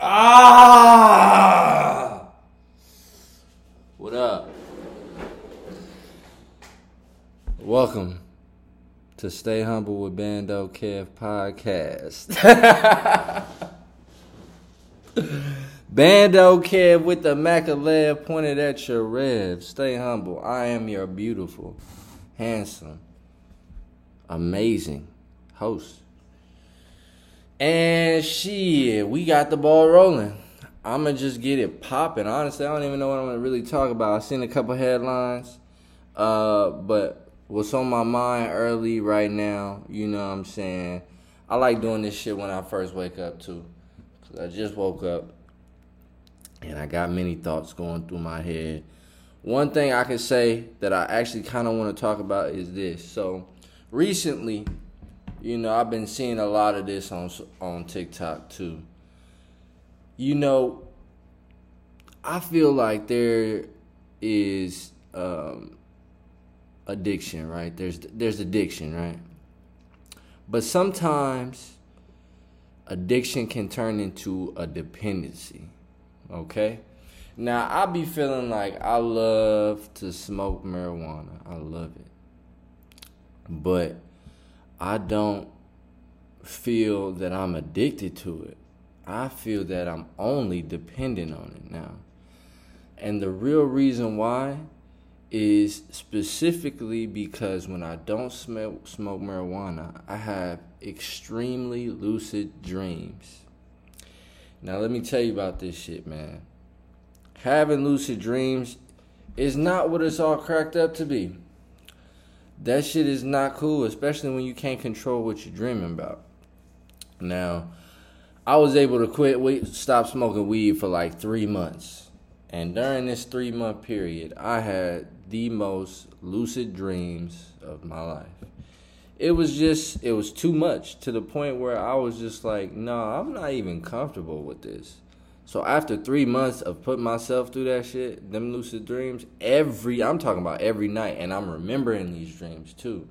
Ah! What up? Welcome to Stay Humble with Bando Kev podcast. Bando Kev with the Macalev pointed at your rev. Stay humble. I am your beautiful, handsome, amazing host. And shit, we got the ball rolling. I'ma just get it popping. Honestly, I don't even know what I'm gonna really talk about. I seen a couple headlines, uh, but what's on my mind early right now, you know what I'm saying? I like doing this shit when I first wake up too. Cause I just woke up and I got many thoughts going through my head. One thing I can say that I actually kind of want to talk about is this. So, recently, you know, I've been seeing a lot of this on on TikTok too. You know, I feel like there is um, addiction, right? There's there's addiction, right? But sometimes addiction can turn into a dependency. Okay? Now, I be feeling like I love to smoke marijuana. I love it. But I don't feel that I'm addicted to it. I feel that I'm only dependent on it now. And the real reason why is specifically because when I don't smoke, smoke marijuana, I have extremely lucid dreams. Now, let me tell you about this shit, man. Having lucid dreams is not what it's all cracked up to be that shit is not cool, especially when you can't control what you're dreaming about. Now, I was able to quit, we stop smoking weed for like three months. And during this three month period, I had the most lucid dreams of my life. It was just, it was too much to the point where I was just like, no, I'm not even comfortable with this. So after three months of putting myself through that shit, them lucid dreams, every I'm talking about every night, and I'm remembering these dreams too.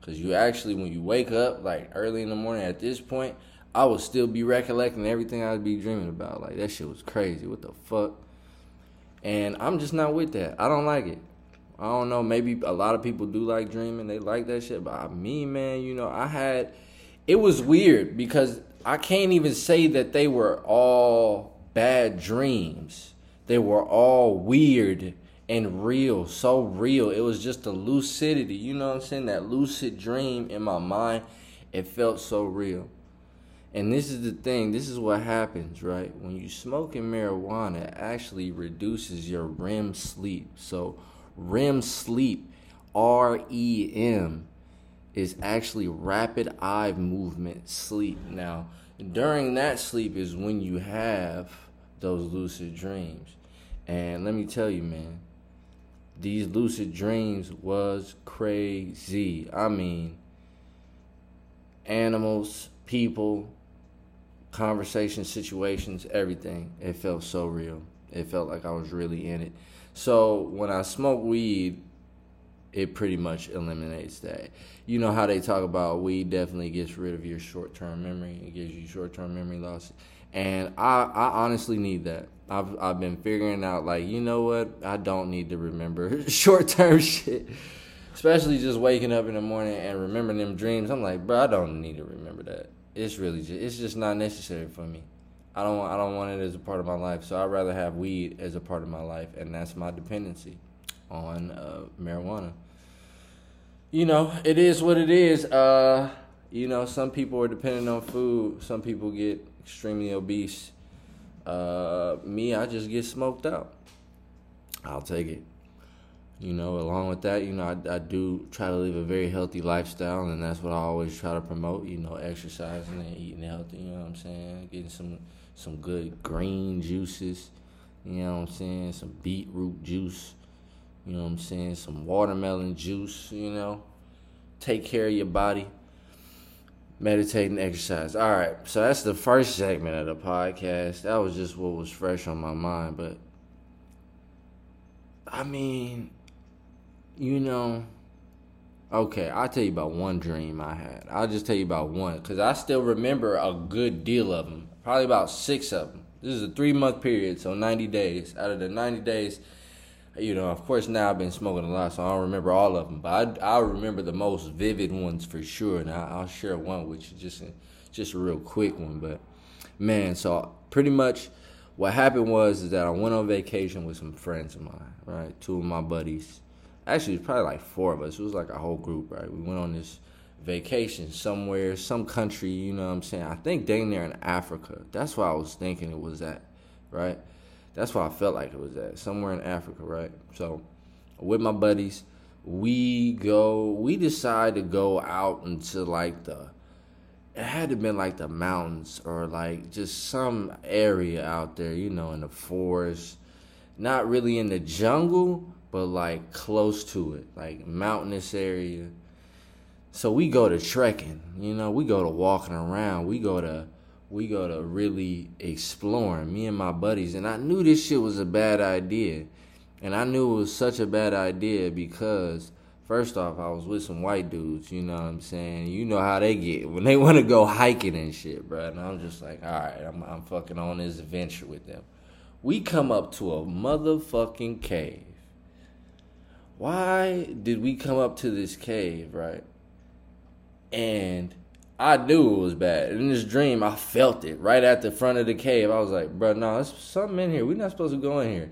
Cause you actually, when you wake up like early in the morning, at this point, I would still be recollecting everything I'd be dreaming about. Like that shit was crazy. What the fuck? And I'm just not with that. I don't like it. I don't know. Maybe a lot of people do like dreaming. They like that shit. But me, man, you know, I had. It was weird because I can't even say that they were all bad dreams. They were all weird and real, so real. It was just a lucidity, you know what I'm saying? That lucid dream in my mind, it felt so real. And this is the thing, this is what happens, right? When you smoke smoking marijuana, it actually reduces your REM sleep. So, REM sleep, R E M, is actually rapid eye movement sleep. Now, during that sleep is when you have those lucid dreams. And let me tell you, man, these lucid dreams was crazy. I mean, animals, people, conversation, situations, everything. It felt so real. It felt like I was really in it. So when I smoke weed, it pretty much eliminates that. You know how they talk about weed definitely gets rid of your short term memory. It gives you short term memory loss. And I, I honestly need that. I've I've been figuring out like, you know what? I don't need to remember short term shit. Especially just waking up in the morning and remembering them dreams. I'm like, bro, I don't need to remember that. It's really just it's just not necessary for me. I don't I don't want it as a part of my life. So I'd rather have weed as a part of my life and that's my dependency on uh, marijuana. You know, it is what it is. Uh, you know, some people are dependent on food. Some people get extremely obese. Uh, me, I just get smoked out. I'll take it. You know, along with that, you know, I, I do try to live a very healthy lifestyle, and that's what I always try to promote. You know, exercising and eating healthy. You know what I'm saying? Getting some some good green juices. You know what I'm saying? Some beetroot juice. You know what I'm saying? Some watermelon juice. You know, take care of your body meditate and exercise. All right, so that's the first segment of the podcast. That was just what was fresh on my mind, but I mean, you know, okay, I'll tell you about one dream I had. I'll just tell you about one because I still remember a good deal of them. Probably about six of them. This is a three month period, so 90 days. Out of the 90 days, you know, of course, now I've been smoking a lot, so I don't remember all of them, but I I remember the most vivid ones for sure, and I, will share one with you, just a, just a real quick one. But man, so pretty much what happened was is that I went on vacation with some friends of mine, right? Two of my buddies. Actually, it's probably like four of us. It was like a whole group, right? We went on this vacation somewhere, some country, you know what I'm saying? I think dang there in Africa. That's what I was thinking it was at, right? That's why I felt like it was at somewhere in Africa, right? So, with my buddies, we go. We decide to go out into like the. It had to been like the mountains or like just some area out there, you know, in the forest. Not really in the jungle, but like close to it, like mountainous area. So we go to trekking, you know, we go to walking around, we go to we go to really exploring, me and my buddies. And I knew this shit was a bad idea. And I knew it was such a bad idea because, first off, I was with some white dudes, you know what I'm saying? You know how they get when they want to go hiking and shit, bro. And I'm just like, all right, I'm, I'm fucking on this adventure with them. We come up to a motherfucking cave. Why did we come up to this cave, right? And I knew it was bad. In this dream, I felt it right at the front of the cave. I was like, bro, no, there's something in here. We're not supposed to go in here.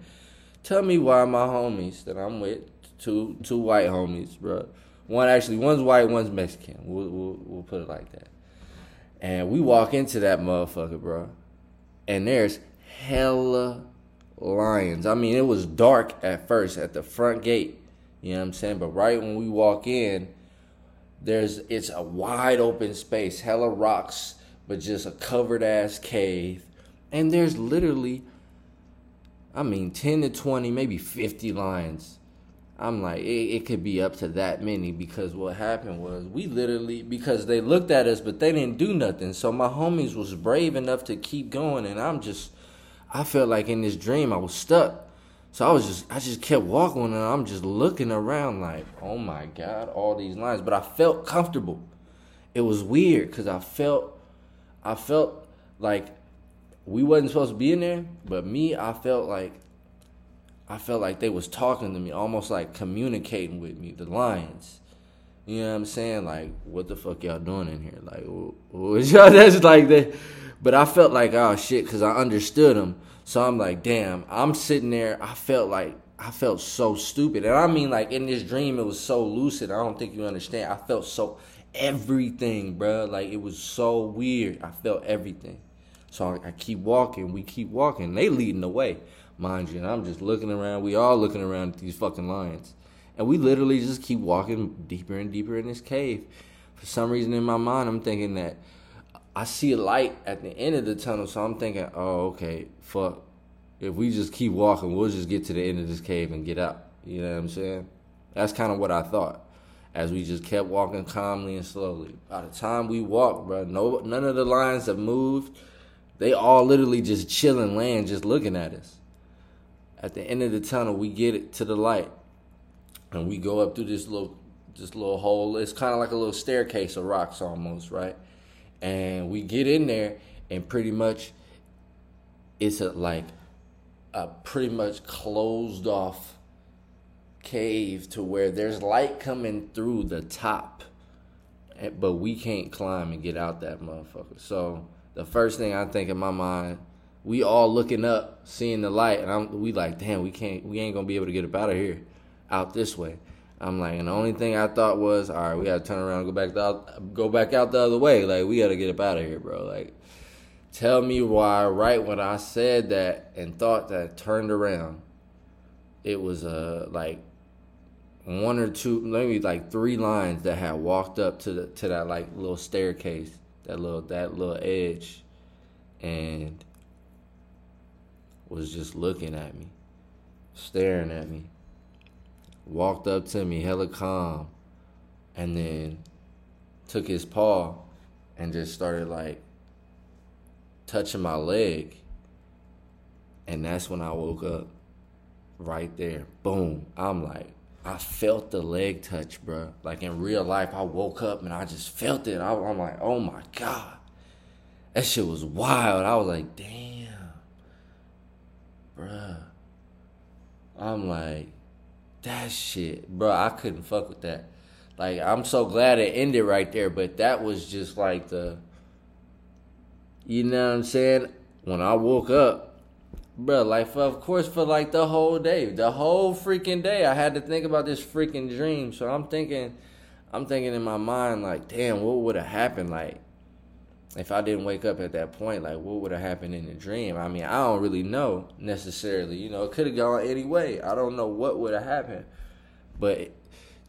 Tell me why my homies that I'm with, two two white homies, bro. One actually, one's white, one's Mexican. We'll, we'll, we'll put it like that. And we walk into that motherfucker, bro. And there's hella lions. I mean, it was dark at first at the front gate. You know what I'm saying? But right when we walk in, there's it's a wide open space, hella rocks, but just a covered ass cave. And there's literally I mean 10 to 20, maybe 50 lions. I'm like, it, it, could be up to that many because what happened was we literally because they looked at us but they didn't do nothing. So my homies was brave enough to keep going and I'm just I felt like in this dream I was stuck. So I was just I just kept walking and I'm just looking around like, oh my God, all these lines. But I felt comfortable. It was weird because I felt I felt like we wasn't supposed to be in there, but me, I felt like I felt like they was talking to me, almost like communicating with me, the lions. You know what I'm saying? Like, what the fuck y'all doing in here? Like, what y'all? That's like that. But I felt like, oh shit, because I understood them. So I'm like, damn, I'm sitting there. I felt like I felt so stupid. And I mean like in this dream it was so lucid. I don't think you understand. I felt so everything, bro. Like it was so weird. I felt everything. So I, I keep walking. We keep walking. They leading the way, mind you. And I'm just looking around. We all looking around at these fucking lions. And we literally just keep walking deeper and deeper in this cave. For some reason in my mind, I'm thinking that I see a light at the end of the tunnel, so I'm thinking, oh, okay, fuck. If we just keep walking, we'll just get to the end of this cave and get out. You know what I'm saying? That's kind of what I thought. As we just kept walking calmly and slowly. By the time we walked, bro, no, none of the lines have moved. They all literally just chilling, laying, just looking at us. At the end of the tunnel, we get it to the light, and we go up through this little, this little hole. It's kind of like a little staircase of rocks, almost, right? And we get in there and pretty much it's a like a pretty much closed off cave to where there's light coming through the top. But we can't climb and get out that motherfucker. So the first thing i think in my mind we all looking up seeing the light and i'm we like damn we can't we ain't gonna be able to get up out of here out this way I'm like, and the only thing I thought was, all right, we gotta turn around, go back, the, go back out the other way. Like, we gotta get up out of here, bro. Like, tell me why, right when I said that and thought that, turned around, it was uh like one or two, maybe like three lines that had walked up to the to that like little staircase, that little that little edge, and was just looking at me, staring at me walked up to me hella calm and then took his paw and just started like touching my leg. And that's when I woke up right there. Boom. I'm like I felt the leg touch bro like in real life I woke up and I just felt it. I, I'm like oh my god. That shit was wild. I was like, damn, bruh. I'm like, that shit, bro. I couldn't fuck with that. Like, I'm so glad it ended right there, but that was just like the, you know what I'm saying? When I woke up, bro, like, of course, for like the whole day, the whole freaking day, I had to think about this freaking dream. So I'm thinking, I'm thinking in my mind, like, damn, what would have happened? Like, if I didn't wake up at that point, like what would have happened in the dream? I mean, I don't really know necessarily. You know, it could have gone any way. I don't know what would have happened. But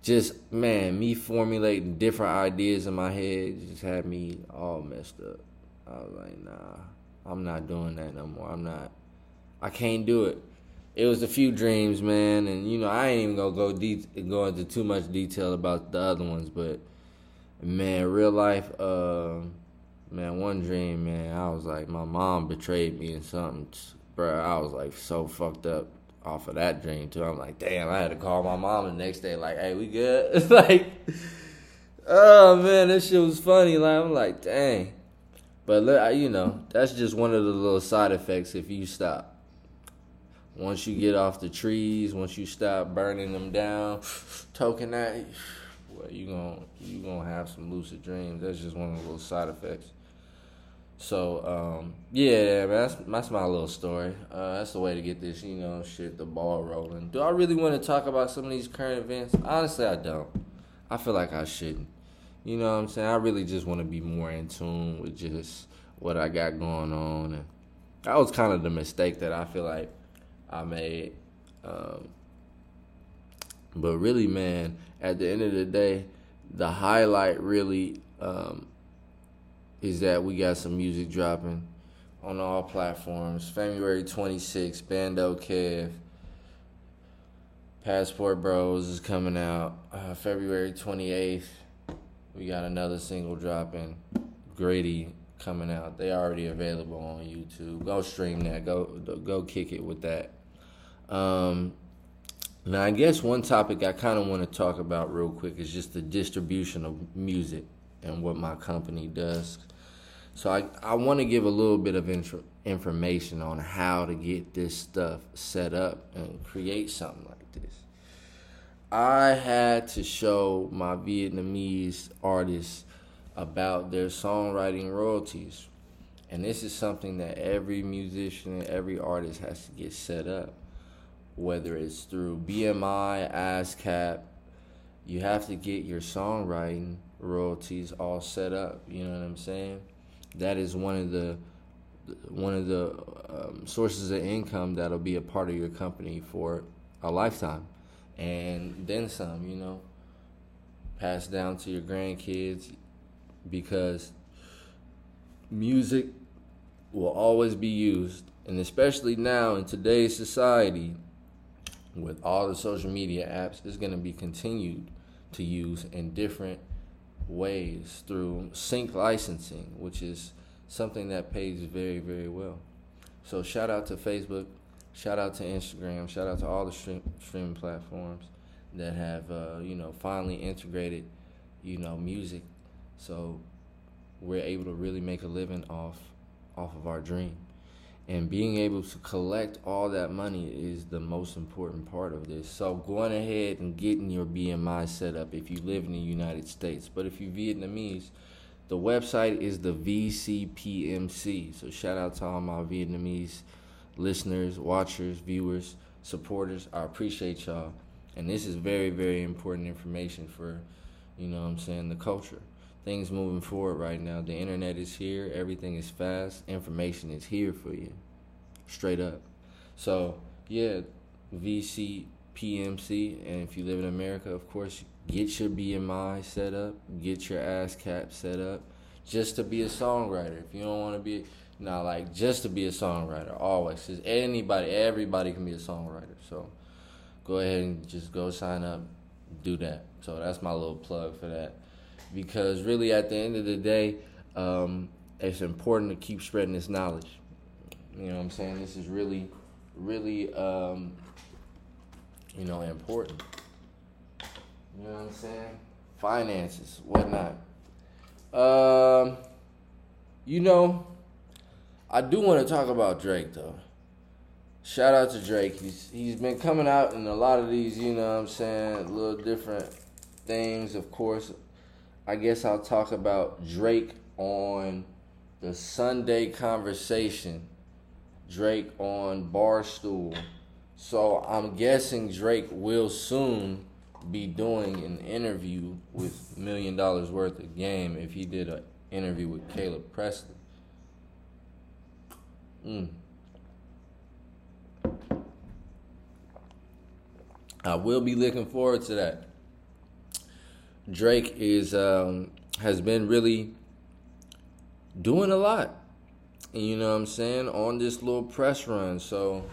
just man, me formulating different ideas in my head just had me all messed up. I was like, nah, I'm not doing that no more. I'm not. I can't do it. It was a few dreams, man, and you know I ain't even gonna go de- go into too much detail about the other ones, but man, real life. Uh, Man, one dream, man, I was like, my mom betrayed me and something, bro. I was like so fucked up off of that dream too. I'm like, damn, I had to call my mom the next day, like, hey, we good? like, oh man, this shit was funny. Like, I'm like, dang. But you know, that's just one of the little side effects if you stop. Once you get off the trees, once you stop burning them down, token that, well, you gonna you gonna have some lucid dreams. That's just one of the little side effects. So um, yeah, man, that's that's my little story. Uh, that's the way to get this, you know, shit, the ball rolling. Do I really want to talk about some of these current events? Honestly, I don't. I feel like I shouldn't. You know what I'm saying? I really just want to be more in tune with just what I got going on, and that was kind of the mistake that I feel like I made. Um, but really, man, at the end of the day, the highlight really um, is that we got some music dropping on all platforms. February 26th, Bando Kev. Passport Bros is coming out. Uh, February 28th, we got another single dropping. Grady coming out. They already available on YouTube. Go stream that. Go go kick it with that. Um, now, I guess one topic I kind of want to talk about real quick is just the distribution of music and what my company does. So I, I want to give a little bit of intro, information on how to get this stuff set up and create something like this. I had to show my Vietnamese artists about their songwriting royalties. And this is something that every musician and every artist has to get set up. Whether it's through BMI, ASCAP, you have to get your songwriting royalties all set up. You know what I'm saying? that is one of the one of the um, sources of income that'll be a part of your company for a lifetime, and then some. You know, pass down to your grandkids because music will always be used, and especially now in today's society, with all the social media apps, is going to be continued to use in different ways through sync licensing, which is something that pays very, very well. So shout out to Facebook, shout out to Instagram, shout out to all the stream, streaming platforms that have uh, you know finally integrated you know music, so we're able to really make a living off off of our dream. And being able to collect all that money is the most important part of this. So going ahead and getting your BMI set up if you live in the United States. But if you're Vietnamese, the website is the VCPMC. So shout out to all my Vietnamese listeners, watchers, viewers, supporters. I appreciate y'all. And this is very, very important information for, you know I'm saying, the culture things moving forward right now. The internet is here, everything is fast, information is here for you. Straight up. So, yeah, VC PMC, and if you live in America, of course, get your BMI set up, get your ASCAP set up, just to be a songwriter. If you don't want to be, not like just to be a songwriter, always. Cause anybody, everybody can be a songwriter. So, go ahead and just go sign up, do that. So that's my little plug for that because really at the end of the day, um, it's important to keep spreading this knowledge. You know what I'm saying? This is really, really, um, you know, important. You know what I'm saying? Finances, whatnot. Um, you know, I do want to talk about Drake though. Shout out to Drake. He's he's been coming out in a lot of these, you know what I'm saying, little different things. Of course, I guess I'll talk about Drake on the Sunday conversation. Drake on Barstool. So I'm guessing Drake will soon be doing an interview with Million Dollaz Worth of Game if he did an interview with Caleb Pressley. Mm. I will be looking forward to that. Drake is um, has been really doing a lot. You know what I'm saying? On this little press run. So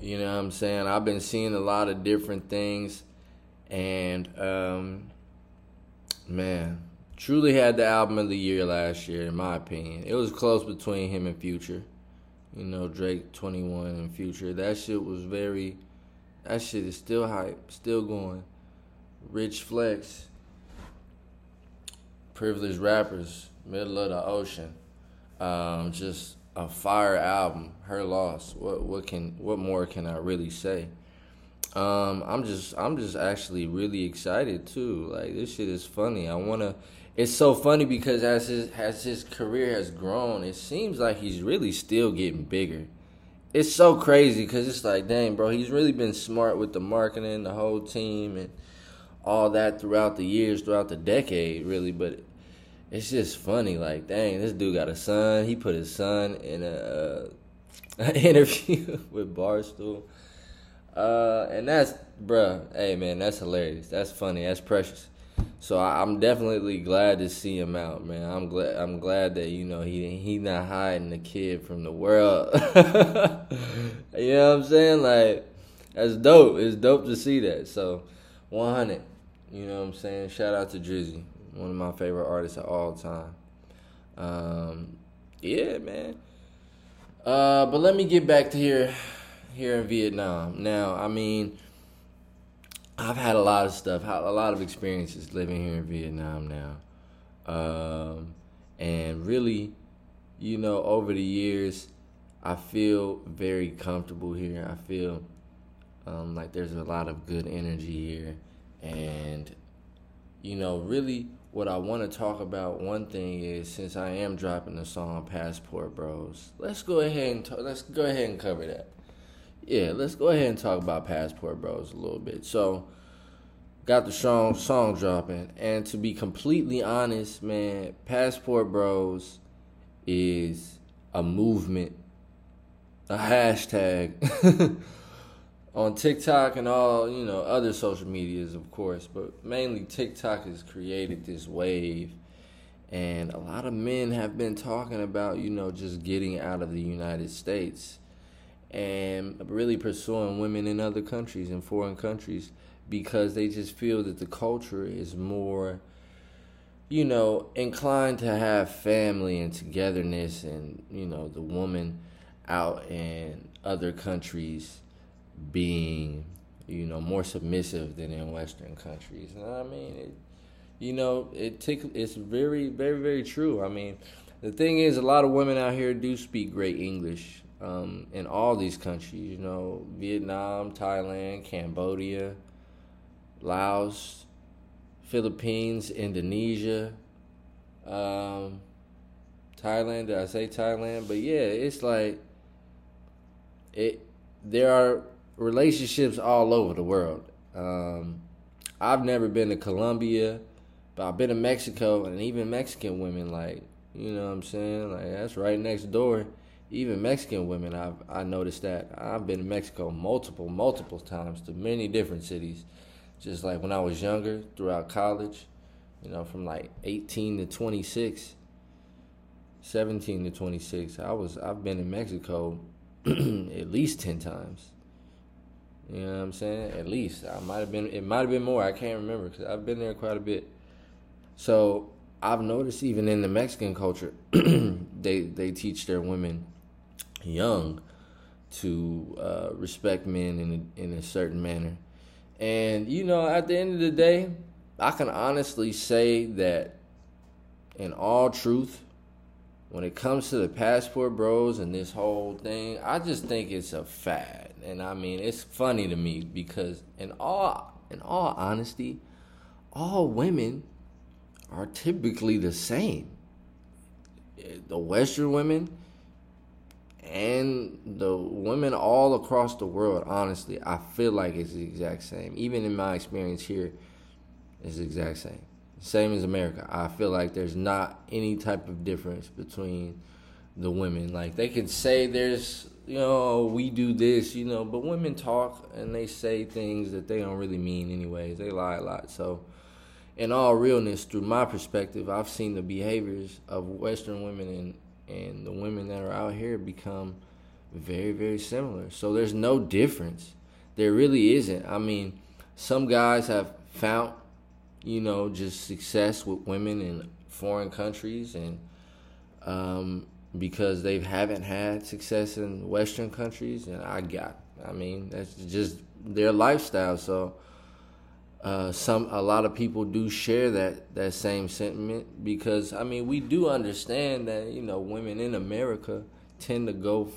you know what I'm saying? I've been seeing a lot of different things and um, man, truly had the album of the year last year in my opinion. It was close between him and Future. You know, Drake 21 and Future. That shit was very that shit is still hype, still going. Rich Flex, privileged rappers, middle of the ocean. Um, just a fire album. Her loss. What what can what more can I really say? Um, I'm just I'm just actually really excited too. Like this shit is funny. I wanna. It's so funny because as his as his career has grown, it seems like he's really still getting bigger. It's so crazy because it's like, dang, bro, he's really been smart with the marketing, the whole team, and all that throughout the years, throughout the decade, really. But it's just funny. Like, dang, this dude got a son. He put his son in a, uh, interview with Barstool. Uh, and that's, bruh, hey, man, that's hilarious. That's funny. That's precious. So I, am definitely glad to see him out, man. I'm glad. I'm glad that you know he he not hiding the kid from the world. you know what I'm saying? Like that's dope. It's dope to see that. So 100. You know what I'm saying? Shout out to Drizzy one of my favorite artists of all time. Um, yeah, man. Uh, but let me get back to here, here in Vietnam. Now, I mean, I've had a lot of stuff, a lot of experiences living here in Vietnam now, um, and really, you know, over the years, I feel very comfortable here. I feel um, like there's a lot of good energy here, and you know, really what I want to talk about one thing is since I am dropping the song Passport Bros, let's go ahead and talk, let's go ahead and cover that. Yeah, let's go ahead and talk about Passport Bros a little bit. So, got the song song dropping, and to be completely honest, man, Passport Bros is a movement, a hashtag. on TikTok and all, you know, other social medias, of course, but mainly TikTok has created this wave. And a lot of men have been talking about, you know, just getting out of the United States and really pursuing women in other countries, in foreign countries, because they just feel that the culture is more, you know, inclined to have family and togetherness and, you know, the woman out in other countries being, you know, more submissive than in Western countries. I mean? It, you know, it tick, it's very, very, very true. I mean, the thing is, a lot of women out here do speak great English um, in all these countries. You know, Vietnam, Thailand, Cambodia, Laos, Philippines, Indonesia, um, Thailand. Did I say Thailand? But yeah, it's like it. There are relationships all over the world. Um, I've never been to Colombia, but I've been to Mexico, and even Mexican women, like you know what I'm saying, like that's right next door. Even Mexican women, I've I noticed that I've been to Mexico multiple, multiple times to many different cities. Just like when I was younger, throughout college, you know, from like 18 to 26, 17 to 26, I was I've been in Mexico at least 10 times. You know what I'm saying? At least I might have been. It might have been more. I can't remember because I've been there quite a bit. So I've noticed even in the Mexican culture, they they teach their women young to uh, respect men in a, in a certain manner. And you know, at the end of the day, I can honestly say that in all truth, when it comes to the passport bros and this whole thing, I just think it's a fad. And I mean, it's funny to me because in all in all honesty, all women are typically the same. The Western women and the women all across the world, honestly, I feel like it's the exact same. Even in my experience here, it's the exact same. Same as America. I feel like there's not any type of difference between the women. Like they can say there's, you know, oh, we do this, you know, but women talk and they say things that they don't really mean anyways. They lie a lot. So in all realness, through my perspective, I've seen the behaviors of Western women and and the women that are out here become very very similar. So there's no difference. There really isn't. I mean, some guys have found, you know, just success with women in foreign countries and um, because they haven't had success in Western countries, and I got. I mean, that's just their lifestyle. So uh, some a lot of people do share that that same sentiment because I mean we do understand that you know women in America tend to go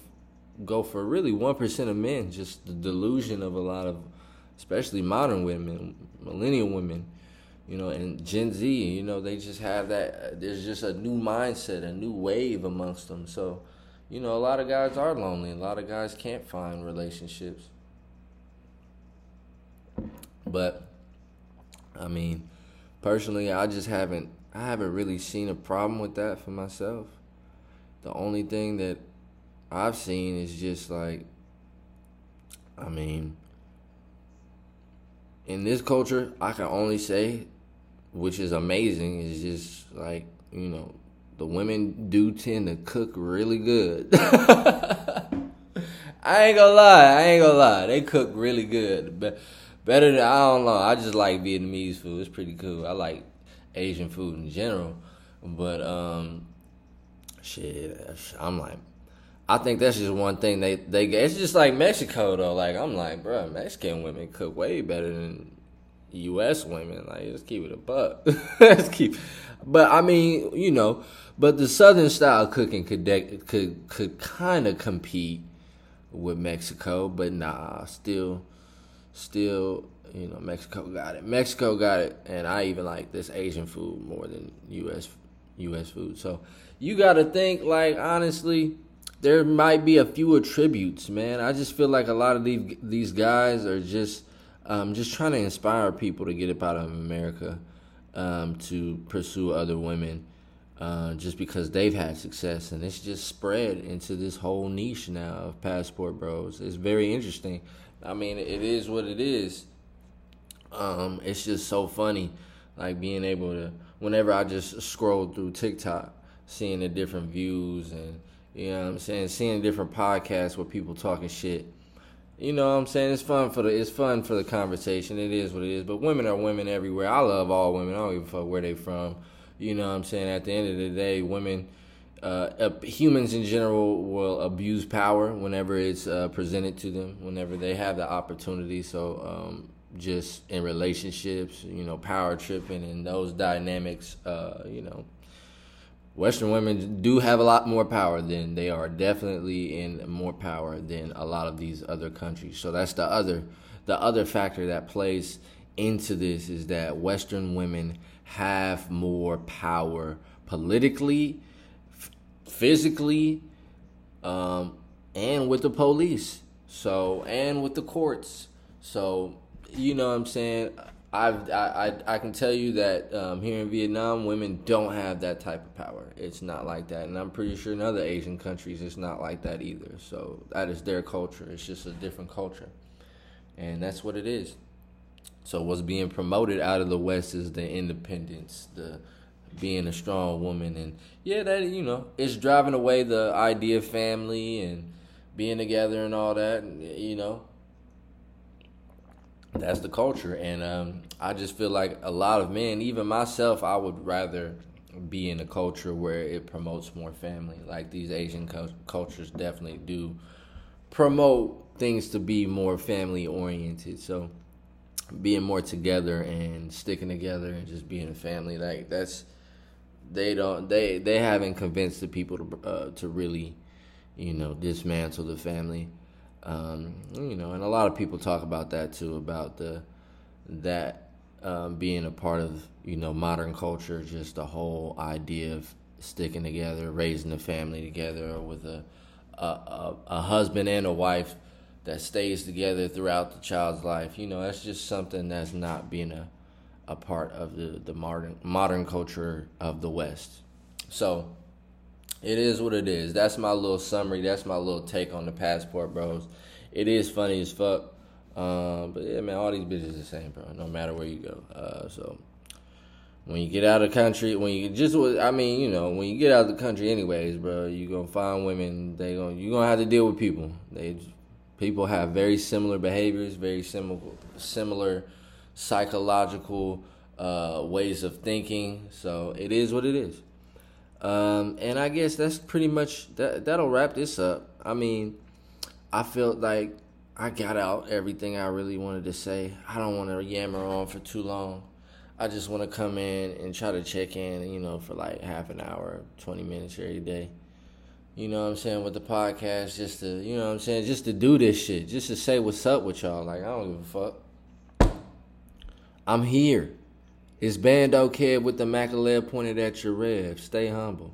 go for really one percent of men. Just the delusion of a lot of, especially modern women, millennial women, you know, and Gen Z. You know, they just have that. There's just a new mindset, a new wave amongst them. So, you know, a lot of guys are lonely. A lot of guys can't find relationships. But I mean, personally, I just haven't I haven't really seen a problem with that for myself. The only thing that I've seen is just like I mean, in this culture, I can only say which is amazing is just like, you know, the women do tend to cook really good. I ain't gonna lie, I ain't gonna lie. They cook really good. But better than I don't know. I just like Vietnamese food. It's pretty cool. I like Asian food in general, but um, shit, I'm like, I think that's just one thing they they. It's just like Mexico though. Like I'm like, bro, Mexican women cook way better than U.S. women. Like, let's keep it a buck. let's keep. But I mean, you know, but the Southern style cooking could de- could could kind of compete with Mexico, but nah, still still, you know, Mexico got it. Mexico got it, and I even like this Asian food more than U.S. U.S. food. So you got to think like honestly, there might be a few attributes, man. I just feel like a lot of these these guys are just um, just trying to inspire people to get up out of America um, to pursue other women. Uh, just because they've had success and it's just spread into this whole niche now of passport bros. It's very interesting. I mean, it is what it is. Um, it's just so funny, like being able to. Whenever I just scroll through TikTok, seeing the different views and you know what I'm saying, seeing different podcasts where people talking shit. You know what I'm saying? It's fun for the it's fun for the conversation. It is what it is. But women are women everywhere. I love all women. I don't a fuck where they from. You know what I'm saying? At the end of the day, women uh, humans in general will abuse power whenever it's uh, presented to them, whenever they have the opportunity. So, um, just in relationships, you know, power tripping and those dynamics, uh, you know, Western women do have a lot more power than they are definitely in more power than a lot of these other countries. So that's the other the other factor that plays into this is that Western women have more power politically physically, um, and with the police. So and with the courts. So you know what I'm saying. I've, I, I, I can tell you that um, here in Vietnam, women don't have that type of power. It's not like that, and I'm pretty sure in other Asian countries, it's not like that either. So that is their culture. It's just a different culture, and that's what it is. So what's being promoted out of the West is the independence, the being a strong woman and yeah that you know it's driving away the idea of family and being together and all that you know that's the culture and um, i just feel like a lot of men even myself i would rather be in a culture where it promotes more family like these asian cultures definitely do promote things to be more family oriented so being more together and sticking together and just being a family like that's they don't they they haven't convinced the people to uh, to really, you know, dismantle the family. Um, you know, and a lot of people talk about that too, about the that um, being a part of you know modern culture, just the whole idea of sticking together, raising a family together, with a a, a, a husband and a wife that stays together throughout the child's life. You know, that's just something that's not being a a part of the, the modern modern culture of the West. So it is what it is. That's my little summary. That's my little take on the passport, bros. It is funny as fuck. Um, but yeah, man, all these bitches are the same, bro. No matter where you go. Uh, so when you get out of the country, when you just, I mean, you know, when you get out of the country, anyways, bro, you gonna find women. They gonna you gonna have to deal with people. They people have very similar behaviors, very similar similar psychological uh, ways of thinking. So it is what it is. Um, and I guess that's pretty much that. That'll wrap this up. I mean, I felt like I got out everything I really wanted to say. I don't want to yammer on for too long. I just want to come in and try to check in, you know, for like half an hour, 20 minutes every day. You know what I'm saying, with the podcast, just to, you know what I'm saying, just to do this shit, just to say what's up with y'all. Like, I don't give a fuck. I'm here. It's Bando Kev with the Mac pointed at your rev. Stay humble.